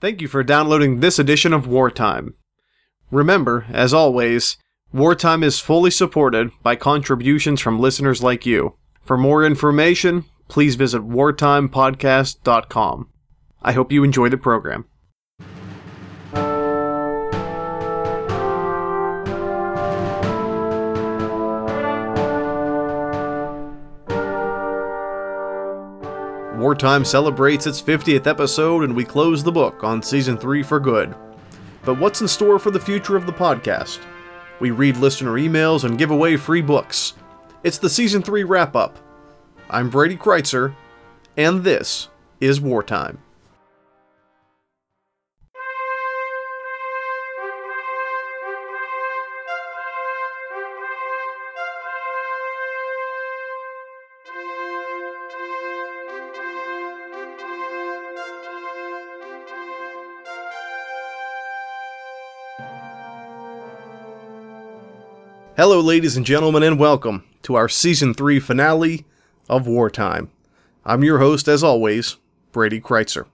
Thank you for downloading this edition of Wartime. Remember, as always, Wartime is fully supported by contributions from listeners like you. For more information, please visit wartimepodcast.com. I hope you enjoy the program. Wartime celebrates its 50th episode and we close the book on season 3 for good. But what's in store for the future of the podcast? We read listener emails and give away free books. It's the season 3 wrap up. I'm Brady Crytzer, and this is Wartime. Hello, ladies and gentlemen, and welcome to our season 3 finale of Wartime. I'm your host, as always, Brady Crytzer.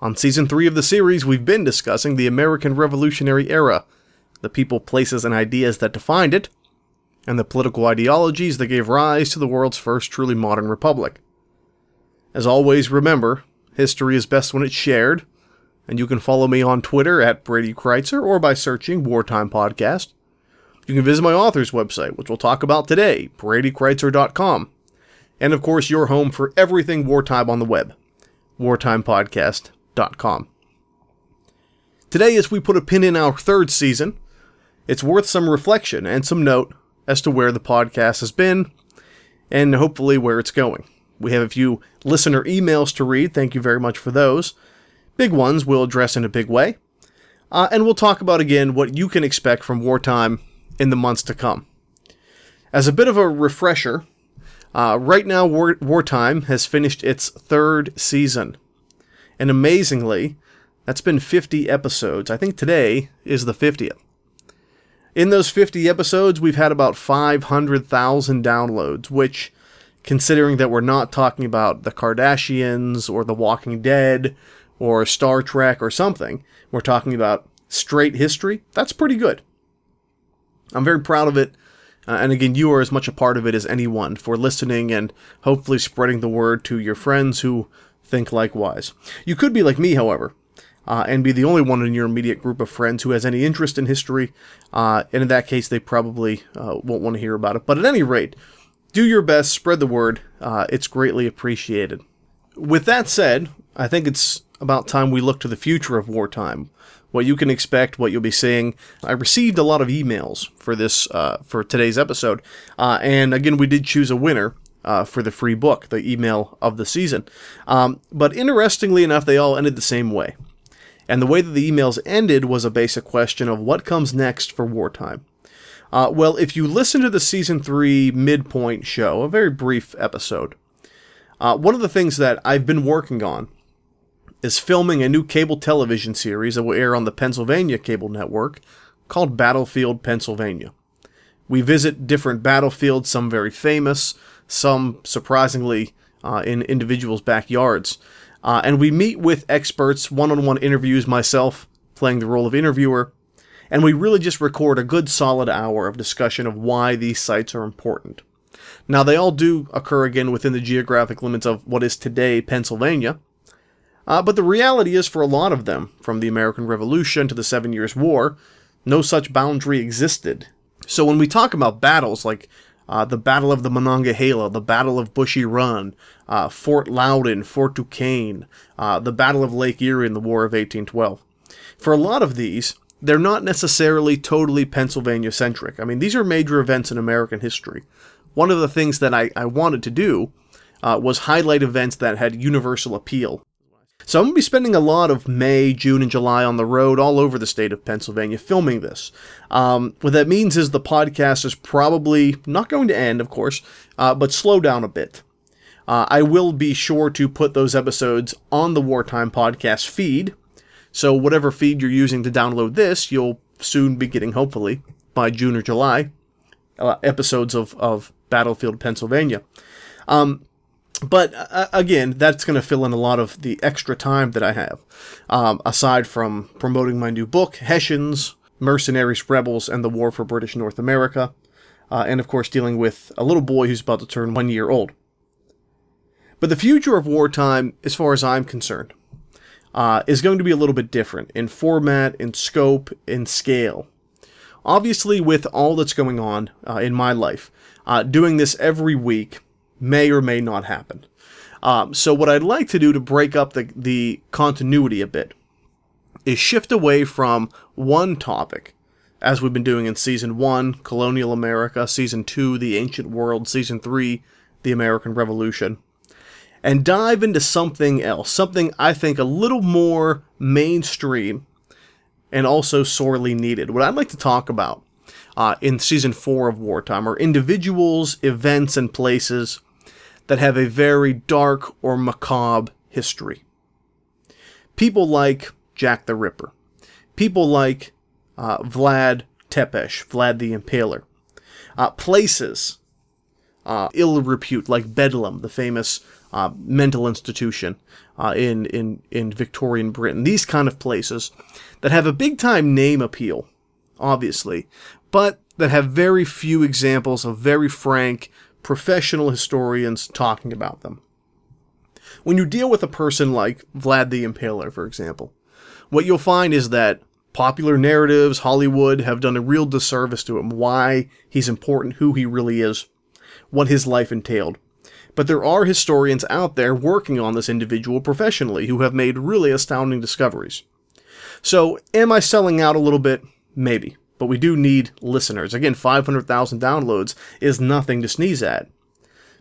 On season 3 of the series, we've been discussing the American Revolutionary Era, the people, places, and ideas that defined it, and the political ideologies that gave rise to the world's first truly modern republic. As always, remember, history is best when it's shared, and you can follow me on Twitter at Brady Crytzer or by searching Wartime Podcast. You can visit my author's website, which we'll talk about today, bradycrytzer.com. And of course, your home for everything wartime on the web, wartimepodcast.com. Today, as we put a pin in our third season, it's worth some reflection and some note as to where the podcast has been and hopefully where it's going. We have a few listener emails to read. Thank you very much for those. Big ones we'll address in a big way. Uh, and we'll talk about again what you can expect from wartime in the months to come. As a bit of a refresher, uh, right now War- Wartime has finished its third season. And amazingly, that's been 50 episodes. I think today is the 50th. In those 50 episodes, we've had about 500,000 downloads, which, considering that we're not talking about the Kardashians or The Walking Dead or Star Trek or something, we're talking about straight history, that's pretty good. I'm very proud of it. Uh, and again, you are as much a part of it as anyone for listening and hopefully spreading the word to your friends who think likewise. You could be like me, however, uh, and be the only one in your immediate group of friends who has any interest in history, uh, and in that case, they probably uh, won't want to hear about it. But at any rate, do your best, spread the word. Uh, it's greatly appreciated. With that said, I think it's about time we look to the future of wartime what you can expect, what you'll be seeing. I received a lot of emails for this uh, for today's episode, uh, and again, we did choose a winner. Uh, for the free book, the email of the season. Um, but interestingly enough, they all ended the same way. And the way that the emails ended was a basic question of what comes next for wartime. Uh, well, if you listen to the season three midpoint show, a very brief episode, uh, one of the things that I've been working on is filming a new cable television series that will air on the Pennsylvania cable network called Battlefield Pennsylvania. We visit different battlefields, some very famous, some surprisingly uh, in individuals' backyards. Uh, and we meet with experts, one on one interviews, myself playing the role of interviewer, and we really just record a good solid hour of discussion of why these sites are important. Now, they all do occur again within the geographic limits of what is today Pennsylvania, uh, but the reality is, for a lot of them, from the American Revolution to the Seven Years' War, no such boundary existed. So when we talk about battles like uh, the Battle of the Monongahela, the Battle of Bushy Run, uh, Fort Loudon, Fort Duquesne, uh, the Battle of Lake Erie in the War of 1812, for a lot of these, they're not necessarily totally Pennsylvania centric. I mean, these are major events in American history. One of the things that I, I wanted to do uh, was highlight events that had universal appeal so I'm going to be spending a lot of May, June, and July on the road all over the state of Pennsylvania filming this. Um, what that means is the podcast is probably not going to end, of course, uh, but slow down a bit. Uh, I will be sure to put those episodes on the Wartime Podcast feed. So, whatever feed you're using to download this, you'll soon be getting, hopefully, by June or July, uh, episodes of, of Battlefield Pennsylvania. Um, but uh, again, that's going to fill in a lot of the extra time that I have, um, aside from promoting my new book, Hessians, Mercenaries, Rebels, and the War for British North America, uh, and of course dealing with a little boy who's about to turn one year old. But the future of wartime, as far as I'm concerned, uh, is going to be a little bit different in format, in scope, in scale. Obviously, with all that's going on uh, in my life, uh, doing this every week may or may not happen. Um, so, what I'd like to do to break up the, the continuity a bit is shift away from one topic, as we've been doing in Season 1, Colonial America, Season 2, The Ancient World, Season 3, The American Revolution, and dive into something else, something I think a little more mainstream and also sorely needed. What I'd like to talk about uh, in season four of Wartime are individuals, events, and places that have a very dark or macabre history. People like Jack the Ripper, people like uh, Vlad Tepes, Vlad the Impaler, uh, places uh, ill repute like Bedlam, the famous uh, mental institution uh, in, in, in Victorian Britain. These kind of places that have a big time name appeal, obviously, but that have very few examples of very frank, professional historians talking about them. When you deal with a person like Vlad the Impaler, for example, what you'll find is that popular narratives, Hollywood, have done a real disservice to him, why he's important, who he really is, what his life entailed. But there are historians out there working on this individual professionally who have made really astounding discoveries. So, am I selling out a little bit? Maybe. But we do need listeners. Again, 500,000 downloads is nothing to sneeze at.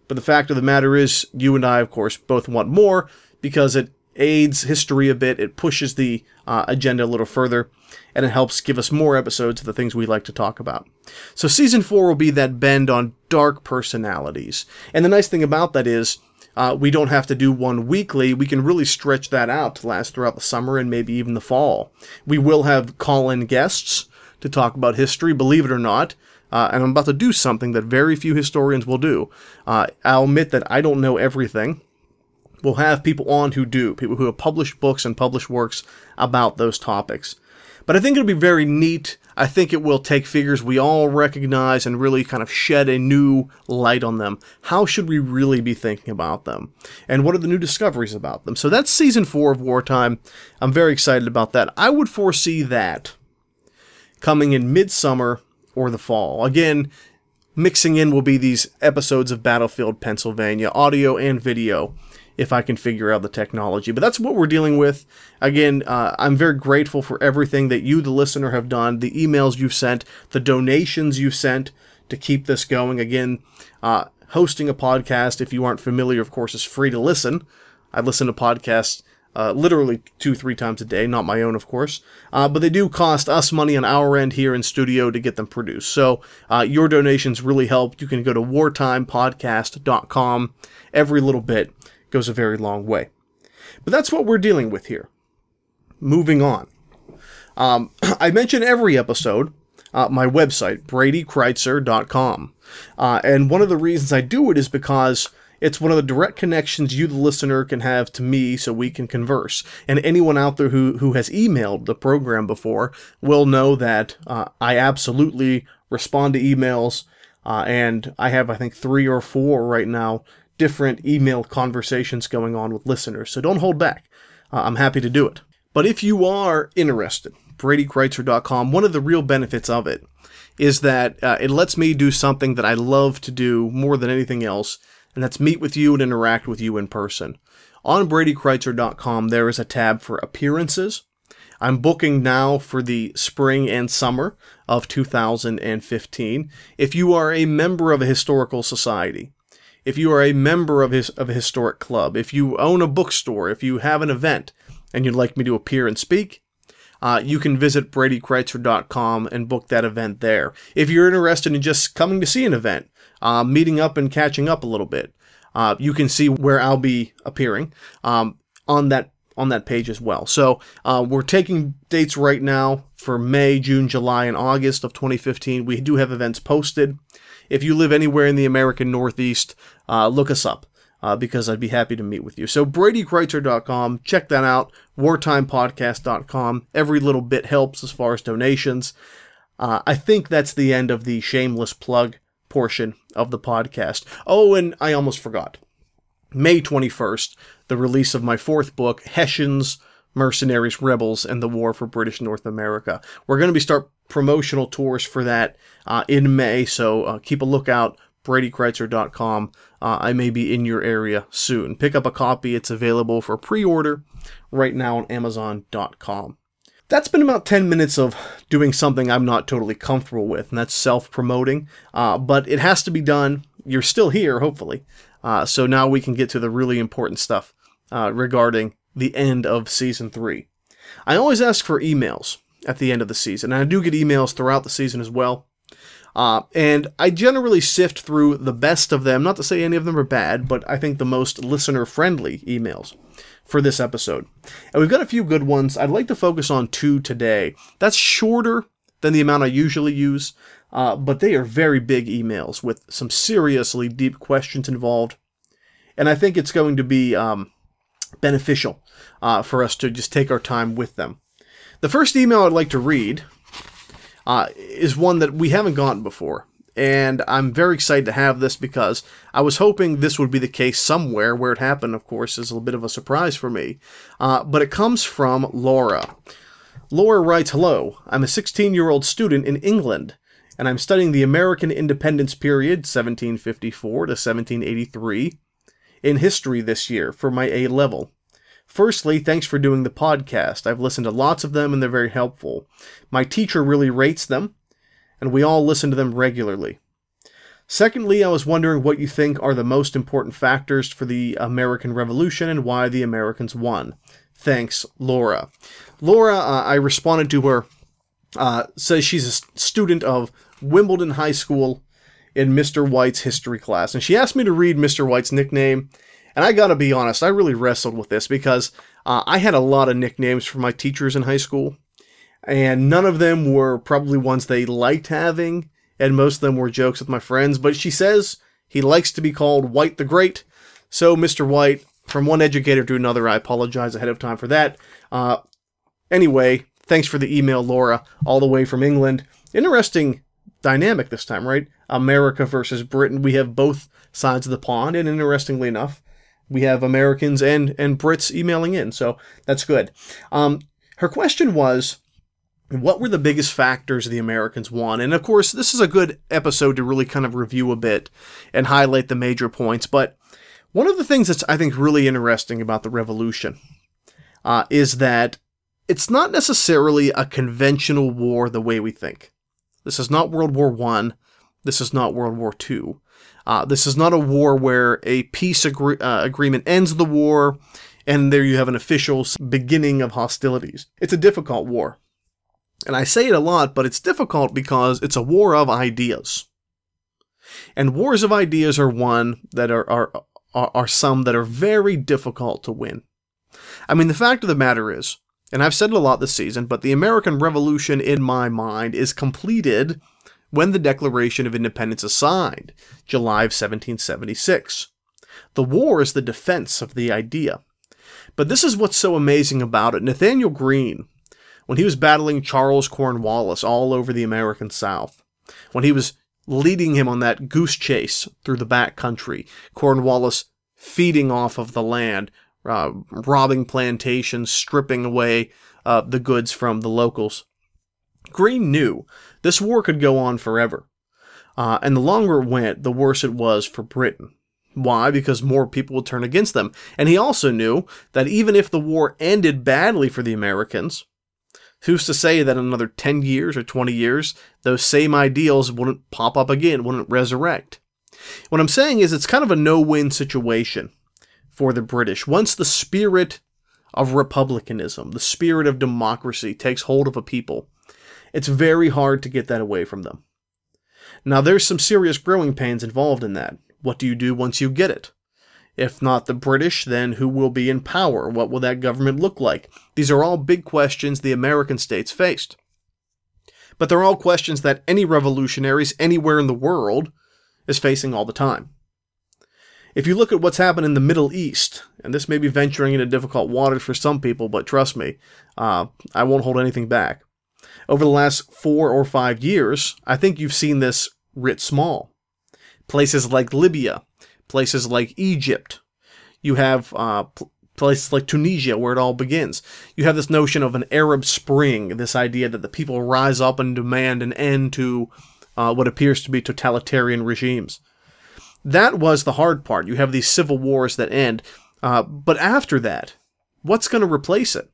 But the fact of the matter is, you and I, of course, both want more because it aids history a bit, it pushes the uh, agenda a little further, and it helps give us more episodes of the things we like to talk about. So, season four will be that bend on dark personalities. And the nice thing about that is, uh, we don't have to do one weekly. We can really stretch that out to last throughout the summer and maybe even the fall. We will have call in guests to talk about history, believe it or not. Uh, and I'm about to do something that very few historians will do. Uh, I'll admit that I don't know everything. We'll have people on who do, people who have published books and published works about those topics. But I think it'll be very neat. I think it will take figures we all recognize and really kind of shed a new light on them. How should we really be thinking about them? And what are the new discoveries about them? So that's season four of Wartime. I'm very excited about that. I would foresee that coming in midsummer or the fall. Again, mixing in will be these episodes of Battlefield Pennsylvania, audio and video if I can figure out the technology. But that's what we're dealing with. Again, uh, I'm very grateful for everything that you, the listener, have done, the emails you've sent, the donations you've sent to keep this going. Again, uh, hosting a podcast, if you aren't familiar, of course, is free to listen. I listen to podcasts uh, literally two, three times a day, not my own, of course. Uh, but they do cost us money on our end here in studio to get them produced. So uh, your donations really help. You can go to wartimepodcast.com. Every little bit goes a very long way. But that's what we're dealing with here. Moving on. Um, I mention every episode uh, my website, bradycrytzer.com. Uh, and one of the reasons I do it is because it's one of the direct connections you, the listener, can have to me so we can converse. And anyone out there who, who has emailed the program before will know that uh, I absolutely respond to emails. Uh, and I have, I think, three or four right now different email conversations going on with listeners. So don't hold back. Uh, I'm happy to do it. But if you are interested, BradyCrytzer.com, one of the real benefits of it is that uh, it lets me do something that I love to do more than anything else, and that's meet with you and interact with you in person. On BradyCrytzer.com, there is a tab for appearances. I'm booking now for the spring and summer of 2015. If you are a member of a historical society, if you are a member of, his, of a historic club, if you own a bookstore, if you have an event and you'd like me to appear and speak, uh, you can visit bradycrytzer.com and book that event there. If you're interested in just coming to see an event, uh, meeting up and catching up a little bit, uh, you can see where I'll be appearing um, on that on that page as well. So uh, we're taking dates right now for May, June, July, and August of 2015. We do have events posted. If you live anywhere in the American Northeast, uh, look us up. uh, because I'd be happy to meet with you. So BradyCrytzer.com, check that out. WartimePodcast.com. Every little bit helps as far as donations. Uh, I think that's the end of the shameless plug portion of the podcast. Oh, and I almost forgot. May 21st, the release of my fourth book, Hessians, Mercenaries, Rebels, and the War for British North America. We're going to be start promotional tours for that uh, in May, so uh, keep a lookout. BradyCrytzer.com. Uh, I may be in your area soon. Pick up a copy. It's available for pre-order right now on Amazon.com. That's been about 10 minutes of doing something I'm not totally comfortable with, and that's self promoting. Uh, but it has to be done. You're still here, hopefully. Uh, so now we can get to the really important stuff uh, regarding the end of season three. I always ask for emails at the end of the season, and I do get emails throughout the season as well. Uh, and I generally sift through the best of them, not to say any of them are bad, but I think the most listener friendly emails for this episode. And we've got a few good ones. I'd like to focus on two today. That's shorter than the amount I usually use, uh, but they are very big emails with some seriously deep questions involved. And I think it's going to be um, beneficial uh, for us to just take our time with them. The first email I'd like to read uh, is one that we haven't gotten before and I'm very excited to have this because I was hoping this would be the case somewhere. Where it happened, of course, is a bit of a surprise for me. Uh, but it comes from Laura. Laura writes Hello, I'm a 16 year old student in England, and I'm studying the American independence period, 1754 to 1783, in history this year for my A level. Firstly, thanks for doing the podcast. I've listened to lots of them and they're very helpful. My teacher really rates them, and we all listen to them regularly. Secondly, I was wondering what you think are the most important factors for the American Revolution and why the Americans won. Thanks, Laura. Laura, uh, I responded to her, uh, says she's a student of Wimbledon High School in Mr. White's history class, and she asked me to read Mr. White's nickname. And I gotta be honest, I really wrestled with this because uh, I had a lot of nicknames for my teachers in high school and none of them were probably ones they liked having, and most of them were jokes with my friends. But she says he likes to be called White the Great, so Mr. White, from one educator to another, I apologize ahead of time for that. Uh, anyway, thanks for the email, Laura, all the way from England. Interesting dynamic this time, right? America versus Britain. We have both sides of the pond, and interestingly enough, we have Americans and and Brits emailing in, so that's good. Um, her question was what were the biggest factors the Americans won? And of course, this is a good episode to really kind of review a bit and highlight the major points. But one of the things that's, I think, really interesting about the Revolution uh, is that it's not necessarily a conventional war the way we think. This is not World War One. This is not World War Two. Uh, this is not a war where a peace agree- uh, agreement ends the war and there you have an official beginning of hostilities. It's a difficult war. And I say it a lot, but it's difficult because it's a war of ideas. And wars of ideas are one that are, are, are, are some that are very difficult to win. I mean, the fact of the matter is, and I've said it a lot this season, but the American Revolution, in my mind, is completed when the Declaration of Independence is signed, July of 1776. The war is the defense of the idea. But this is what's so amazing about it. Nathanael Greene, when he was battling Charles Cornwallis all over the American South, when he was leading him on that goose chase through the back country, Cornwallis feeding off of the land, uh, robbing plantations, stripping away uh, the goods from the locals. Greene knew this war could go on forever. Uh, and the longer it went, the worse it was for Britain. Why? Because more people would turn against them. And he also knew that even if the war ended badly for the Americans, Who's to say that in another 10 years or 20 years, those same ideals wouldn't pop up again, wouldn't resurrect? What I'm saying is it's kind of a no win situation for the British. Once the spirit of republicanism, the spirit of democracy takes hold of a people, it's very hard to get that away from them. Now, there's some serious growing pains involved in that. What do you do once you get it? If not the British, then who will be in power? What will that government look like? These are all big questions the American states faced. But they're all questions that any revolutionaries anywhere in the world is facing all the time. If you look at what's happened in the Middle East, and this may be venturing into difficult waters for some people, but trust me, uh, I won't hold anything back. Over the last four or five years, I think you've seen this writ small. Places like Libya, places like Egypt, you have uh, places like Tunisia, where it all begins. You have this notion of an Arab Spring, this idea that the people rise up and demand an end to uh, what appears to be totalitarian regimes. That was the hard part. You have these civil wars that end. Uh, but after that, what's going to replace it?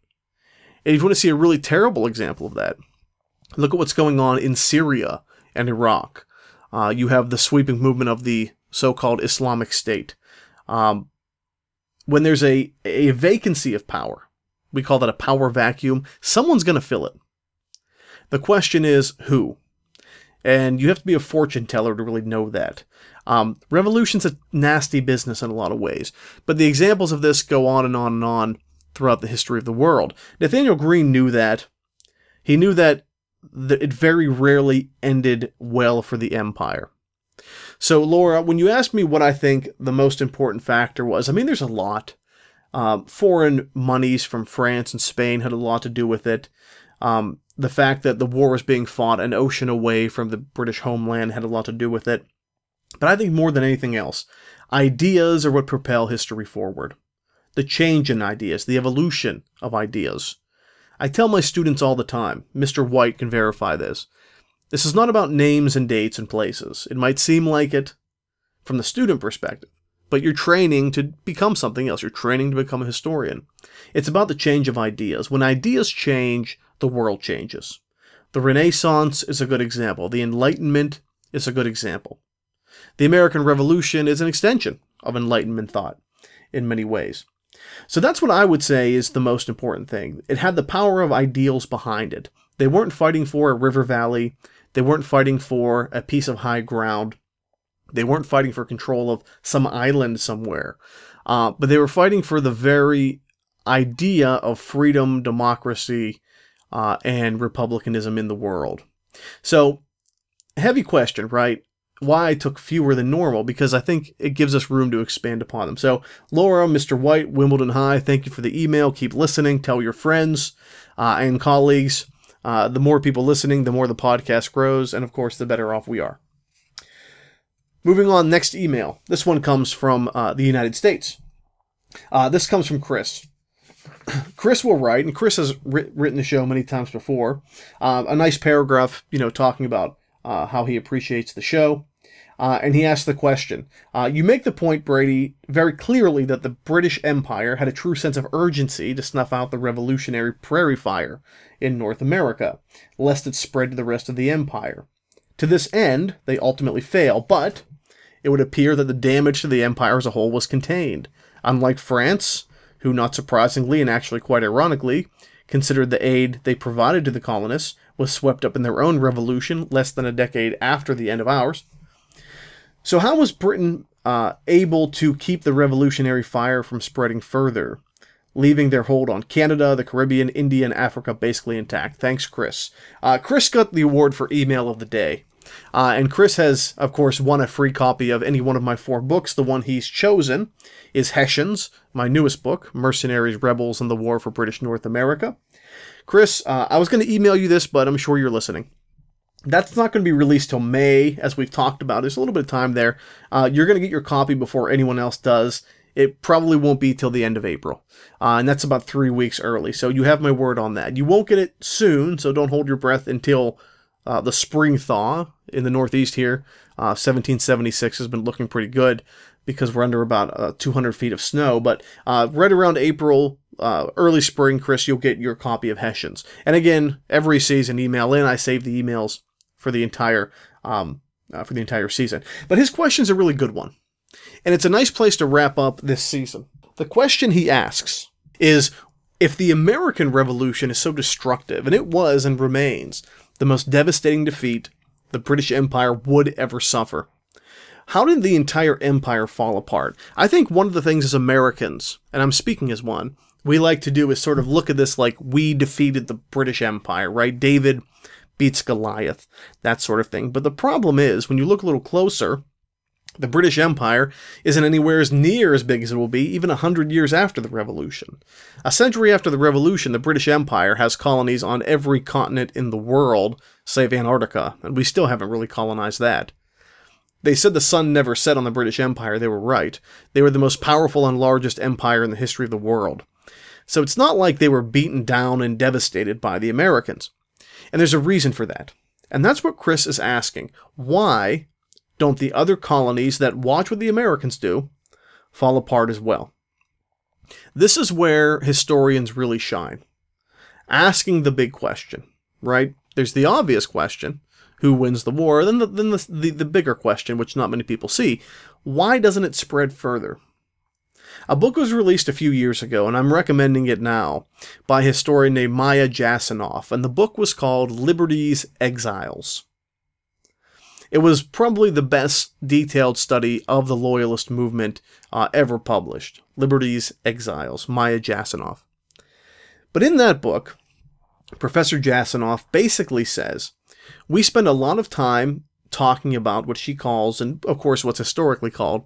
And if you want to see a really terrible example of that, look at what's going on in Syria and Iraq. Uh, you have the sweeping movement of the so-called Islamic State. Um, when there's a, a vacancy of power, we call that a power vacuum, someone's going to fill it. The question is who? And you have to be a fortune teller to really know that. Um, revolution's a nasty business in a lot of ways, but the examples of this go on and on and on throughout the history of the world. Nathanael Greene knew that. He knew that it very rarely ended well for the empire. So, Laura, when you asked me what I think the most important factor was, I mean, there's a lot. Um, foreign monies from France and Spain had a lot to do with it. Um, the fact that the war was being fought an ocean away from the British homeland had a lot to do with it. But I think more than anything else, ideas are what propel history forward. The change in ideas, the evolution of ideas. I tell my students all the time, Mr. White can verify this. This is not about names and dates and places. It might seem like it from the student perspective, but you're training to become something else. You're training to become a historian. It's about the change of ideas. When ideas change, the world changes. The Renaissance is a good example. The Enlightenment is a good example. The American Revolution is an extension of Enlightenment thought in many ways. So that's what I would say is the most important thing. It had the power of ideals behind it. They weren't fighting for a river valley. They weren't fighting for a piece of high ground. They weren't fighting for control of some island somewhere. Uh, but they were fighting for the very idea of freedom, democracy, uh, and republicanism in the world. So, heavy question, right? Why I took fewer than normal, because I think it gives us room to expand upon them. So, Laura, Mr. White, Wimbledon High, thank you for the email. Keep listening. Tell your friends uh, and colleagues. Uh, the more people listening, the more the podcast grows, and of course, the better off we are. Moving on, next email. This one comes from uh, the United States. Uh, this comes from Chris. Chris will write, and Chris has written the show many times before. Uh, a nice paragraph, you know, talking about uh, how he appreciates the show. Uh, and he asked the question uh, You make the point, Brady, very clearly that the British Empire had a true sense of urgency to snuff out the revolutionary prairie fire in North America, lest it spread to the rest of the empire. To this end, they ultimately fail, but it would appear that the damage to the empire as a whole was contained. Unlike France, who, not surprisingly and actually quite ironically, considered the aid they provided to the colonists was swept up in their own revolution less than a decade after the end of ours. So, how was Britain uh, able to keep the revolutionary fire from spreading further, leaving their hold on Canada, the Caribbean, India, and Africa basically intact? Thanks, Chris. Uh, Chris got the award for email of the day. Uh, and Chris has, of course, won a free copy of any one of my four books. The one he's chosen is Hessians, my newest book, Mercenaries, Rebels, and the War for British North America. Chris, uh, I was going to email you this, but I'm sure you're listening. That's not going to be released till May, as we've talked about. There's a little bit of time there. Uh, you're going to get your copy before anyone else does. It probably won't be till the end of April, uh, and that's about three weeks early. So you have my word on that. You won't get it soon, so don't hold your breath until uh, the spring thaw in the Northeast here. 1776 uh, has been looking pretty good because we're under about uh, 200 feet of snow. But uh, right around April, uh, early spring, Chris, you'll get your copy of Hessians. And again, every season, email in. I save the emails for the entire um, uh, for the entire season. But his question is a really good one, and it's a nice place to wrap up this season. The question he asks is if the American Revolution is so destructive, and it was and remains the most devastating defeat the British Empire would ever suffer. How did the entire empire fall apart? I think one of the things as Americans, and I'm speaking as one, we like to do is sort of look at this like we defeated the British Empire, right? David beats Goliath, that sort of thing. But the problem is, when you look a little closer, The British Empire isn't anywhere as near as big as it will be even a hundred years after the Revolution. A century after the Revolution, the British Empire has colonies on every continent in the world, save Antarctica, and we still haven't really colonized that. They said the sun never set on the British Empire. They were right. They were the most powerful and largest empire in the history of the world. So it's not like they were beaten down and devastated by the Americans. And there's a reason for that. And that's what Chris is asking. Why don't the other colonies that watch what the Americans do fall apart as well? This is where historians really shine. Asking the big question, right? There's the obvious question who wins the war? Then the, then the, the, the bigger question, which not many people see, why doesn't it spread further? A book was released a few years ago, and I'm recommending it now, by a historian named Maya Jasanoff, and the book was called Liberty's Exiles. It was probably the best detailed study of the Loyalist movement uh, ever published. Liberty's Exiles, Maya Jasanoff. But in that book, Professor Jasanoff basically says we spend a lot of time talking about what she calls, and of course what's historically called,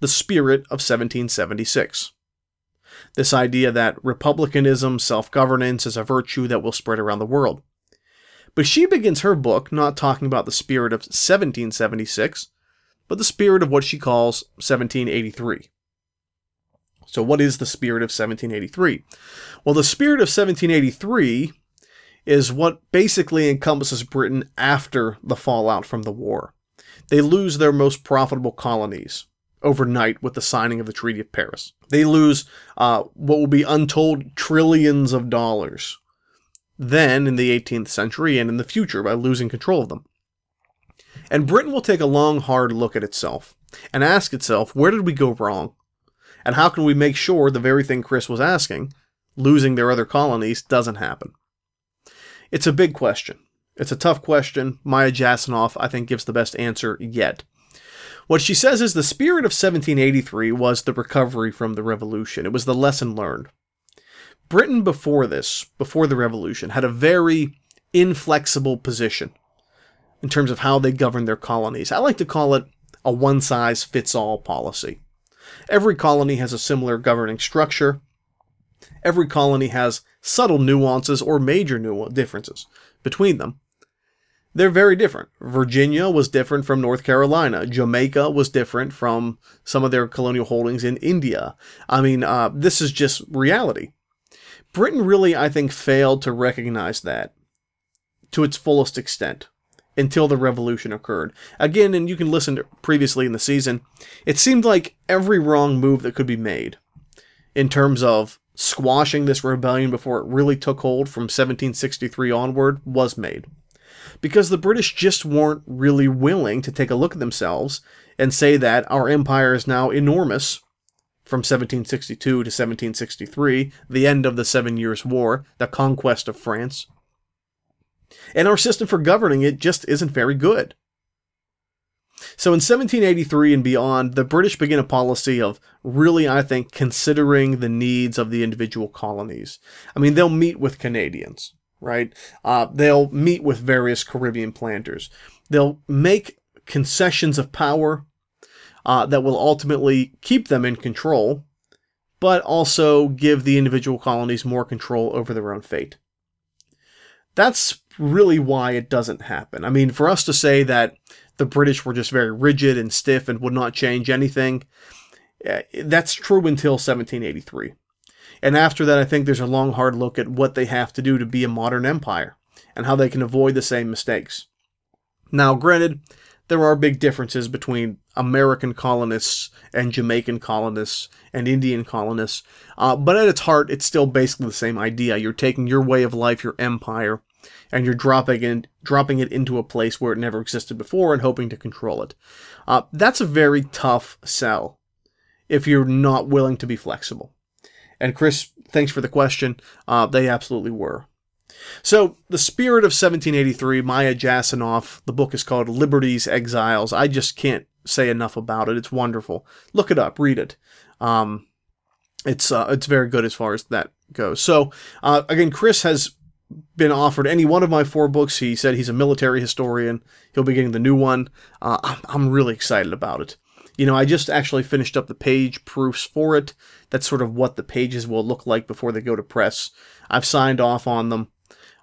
the spirit of 1776. This idea that republicanism, self governance, is a virtue that will spread around the world. But she begins her book not talking about the spirit of 1776, but the spirit of what she calls 1783. So, what is the spirit of 1783? Well, the spirit of 1783 is what basically encompasses Britain after the fallout from the war. They lose their most profitable colonies overnight with the signing of the Treaty of Paris. They lose uh, what will be untold trillions of dollars then in the 18th century and in the future by losing control of them. And Britain will take a long, hard look at itself and ask itself, where did we go wrong? And how can we make sure the very thing Chris was asking, losing their other colonies, doesn't happen? It's a big question. It's a tough question. Maya Jasanoff, I think, gives the best answer yet. What she says is the spirit of 1783 was the recovery from the revolution. It was the lesson learned. Britain before this, before the revolution, had a very inflexible position in terms of how they governed their colonies. I like to call it a one size fits all policy. Every colony has a similar governing structure. Every colony has subtle nuances or major nu- differences between them. They're very different. Virginia was different from North Carolina. Jamaica was different from some of their colonial holdings in India. I mean, uh, this is just reality. Britain really, I think, failed to recognize that to its fullest extent until the revolution occurred. Again, and you can listen to previously in the season, it seemed like every wrong move that could be made in terms of squashing this rebellion before it really took hold from 1763 onward was made. Because the British just weren't really willing to take a look at themselves and say that our empire is now enormous from 1762 to 1763, the end of the Seven Years' War, the conquest of France. And our system for governing it just isn't very good. So in 1783 and beyond, the British begin a policy of really, I think, considering the needs of the individual colonies. I mean, they'll meet with Canadians, right? Uh, they'll meet with various Caribbean planters. They'll make concessions of power uh, that will ultimately keep them in control, but also give the individual colonies more control over their own fate. That's really why it doesn't happen. I mean, for us to say that the British were just very rigid and stiff and would not change anything. Eh, that's true until 1783. And after that, I think there's a long, hard look at what they have to do to be a modern empire and how they can avoid the same mistakes. Now, granted, there are big differences between American colonists and Jamaican colonists and Indian colonists, uh, but at its heart, it's still basically the same idea. You're taking your way of life, your empire, and you're dropping it, dropping it into a place where it never existed before and hoping to control it. Uh, that's a very tough sell if you're not willing to be flexible. And Chris, thanks for the question. Uh, they absolutely were. So, the spirit of 1783, Maya Jasanoff, the book is called Liberty's Exiles. I just can't say enough about it. It's wonderful. Look it up, read it. Um, it's uh, it's very good as far as that goes. So, uh, again, Chris has been offered any one of my four books. He said he's a military historian. He'll be getting the new one. Uh, I'm really excited about it. You know, I just actually finished up the page proofs for it. That's sort of what the pages will look like before they go to press. I've signed off on them.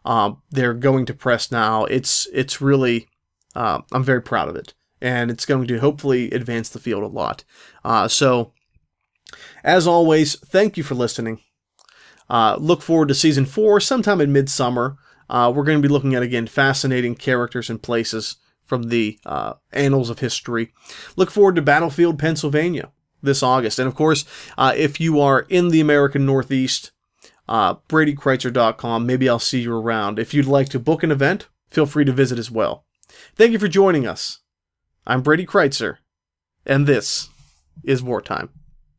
Um, they're going to press now. It's it's really uh, I'm very proud of it, and it's going to hopefully advance the field a lot. Uh, so, as always, thank you for listening. Uh, look forward to season four sometime in midsummer. Uh, we're going to be looking at again fascinating characters and places from the uh, annals of history. Look forward to Battlefield Pennsylvania this August, and of course, uh, if you are in the American Northeast, uh, BradyCrytzer.com. Maybe I'll see you around. If you'd like to book an event, feel free to visit as well. Thank you for joining us. I'm Brady Crytzer, and this is Wartime.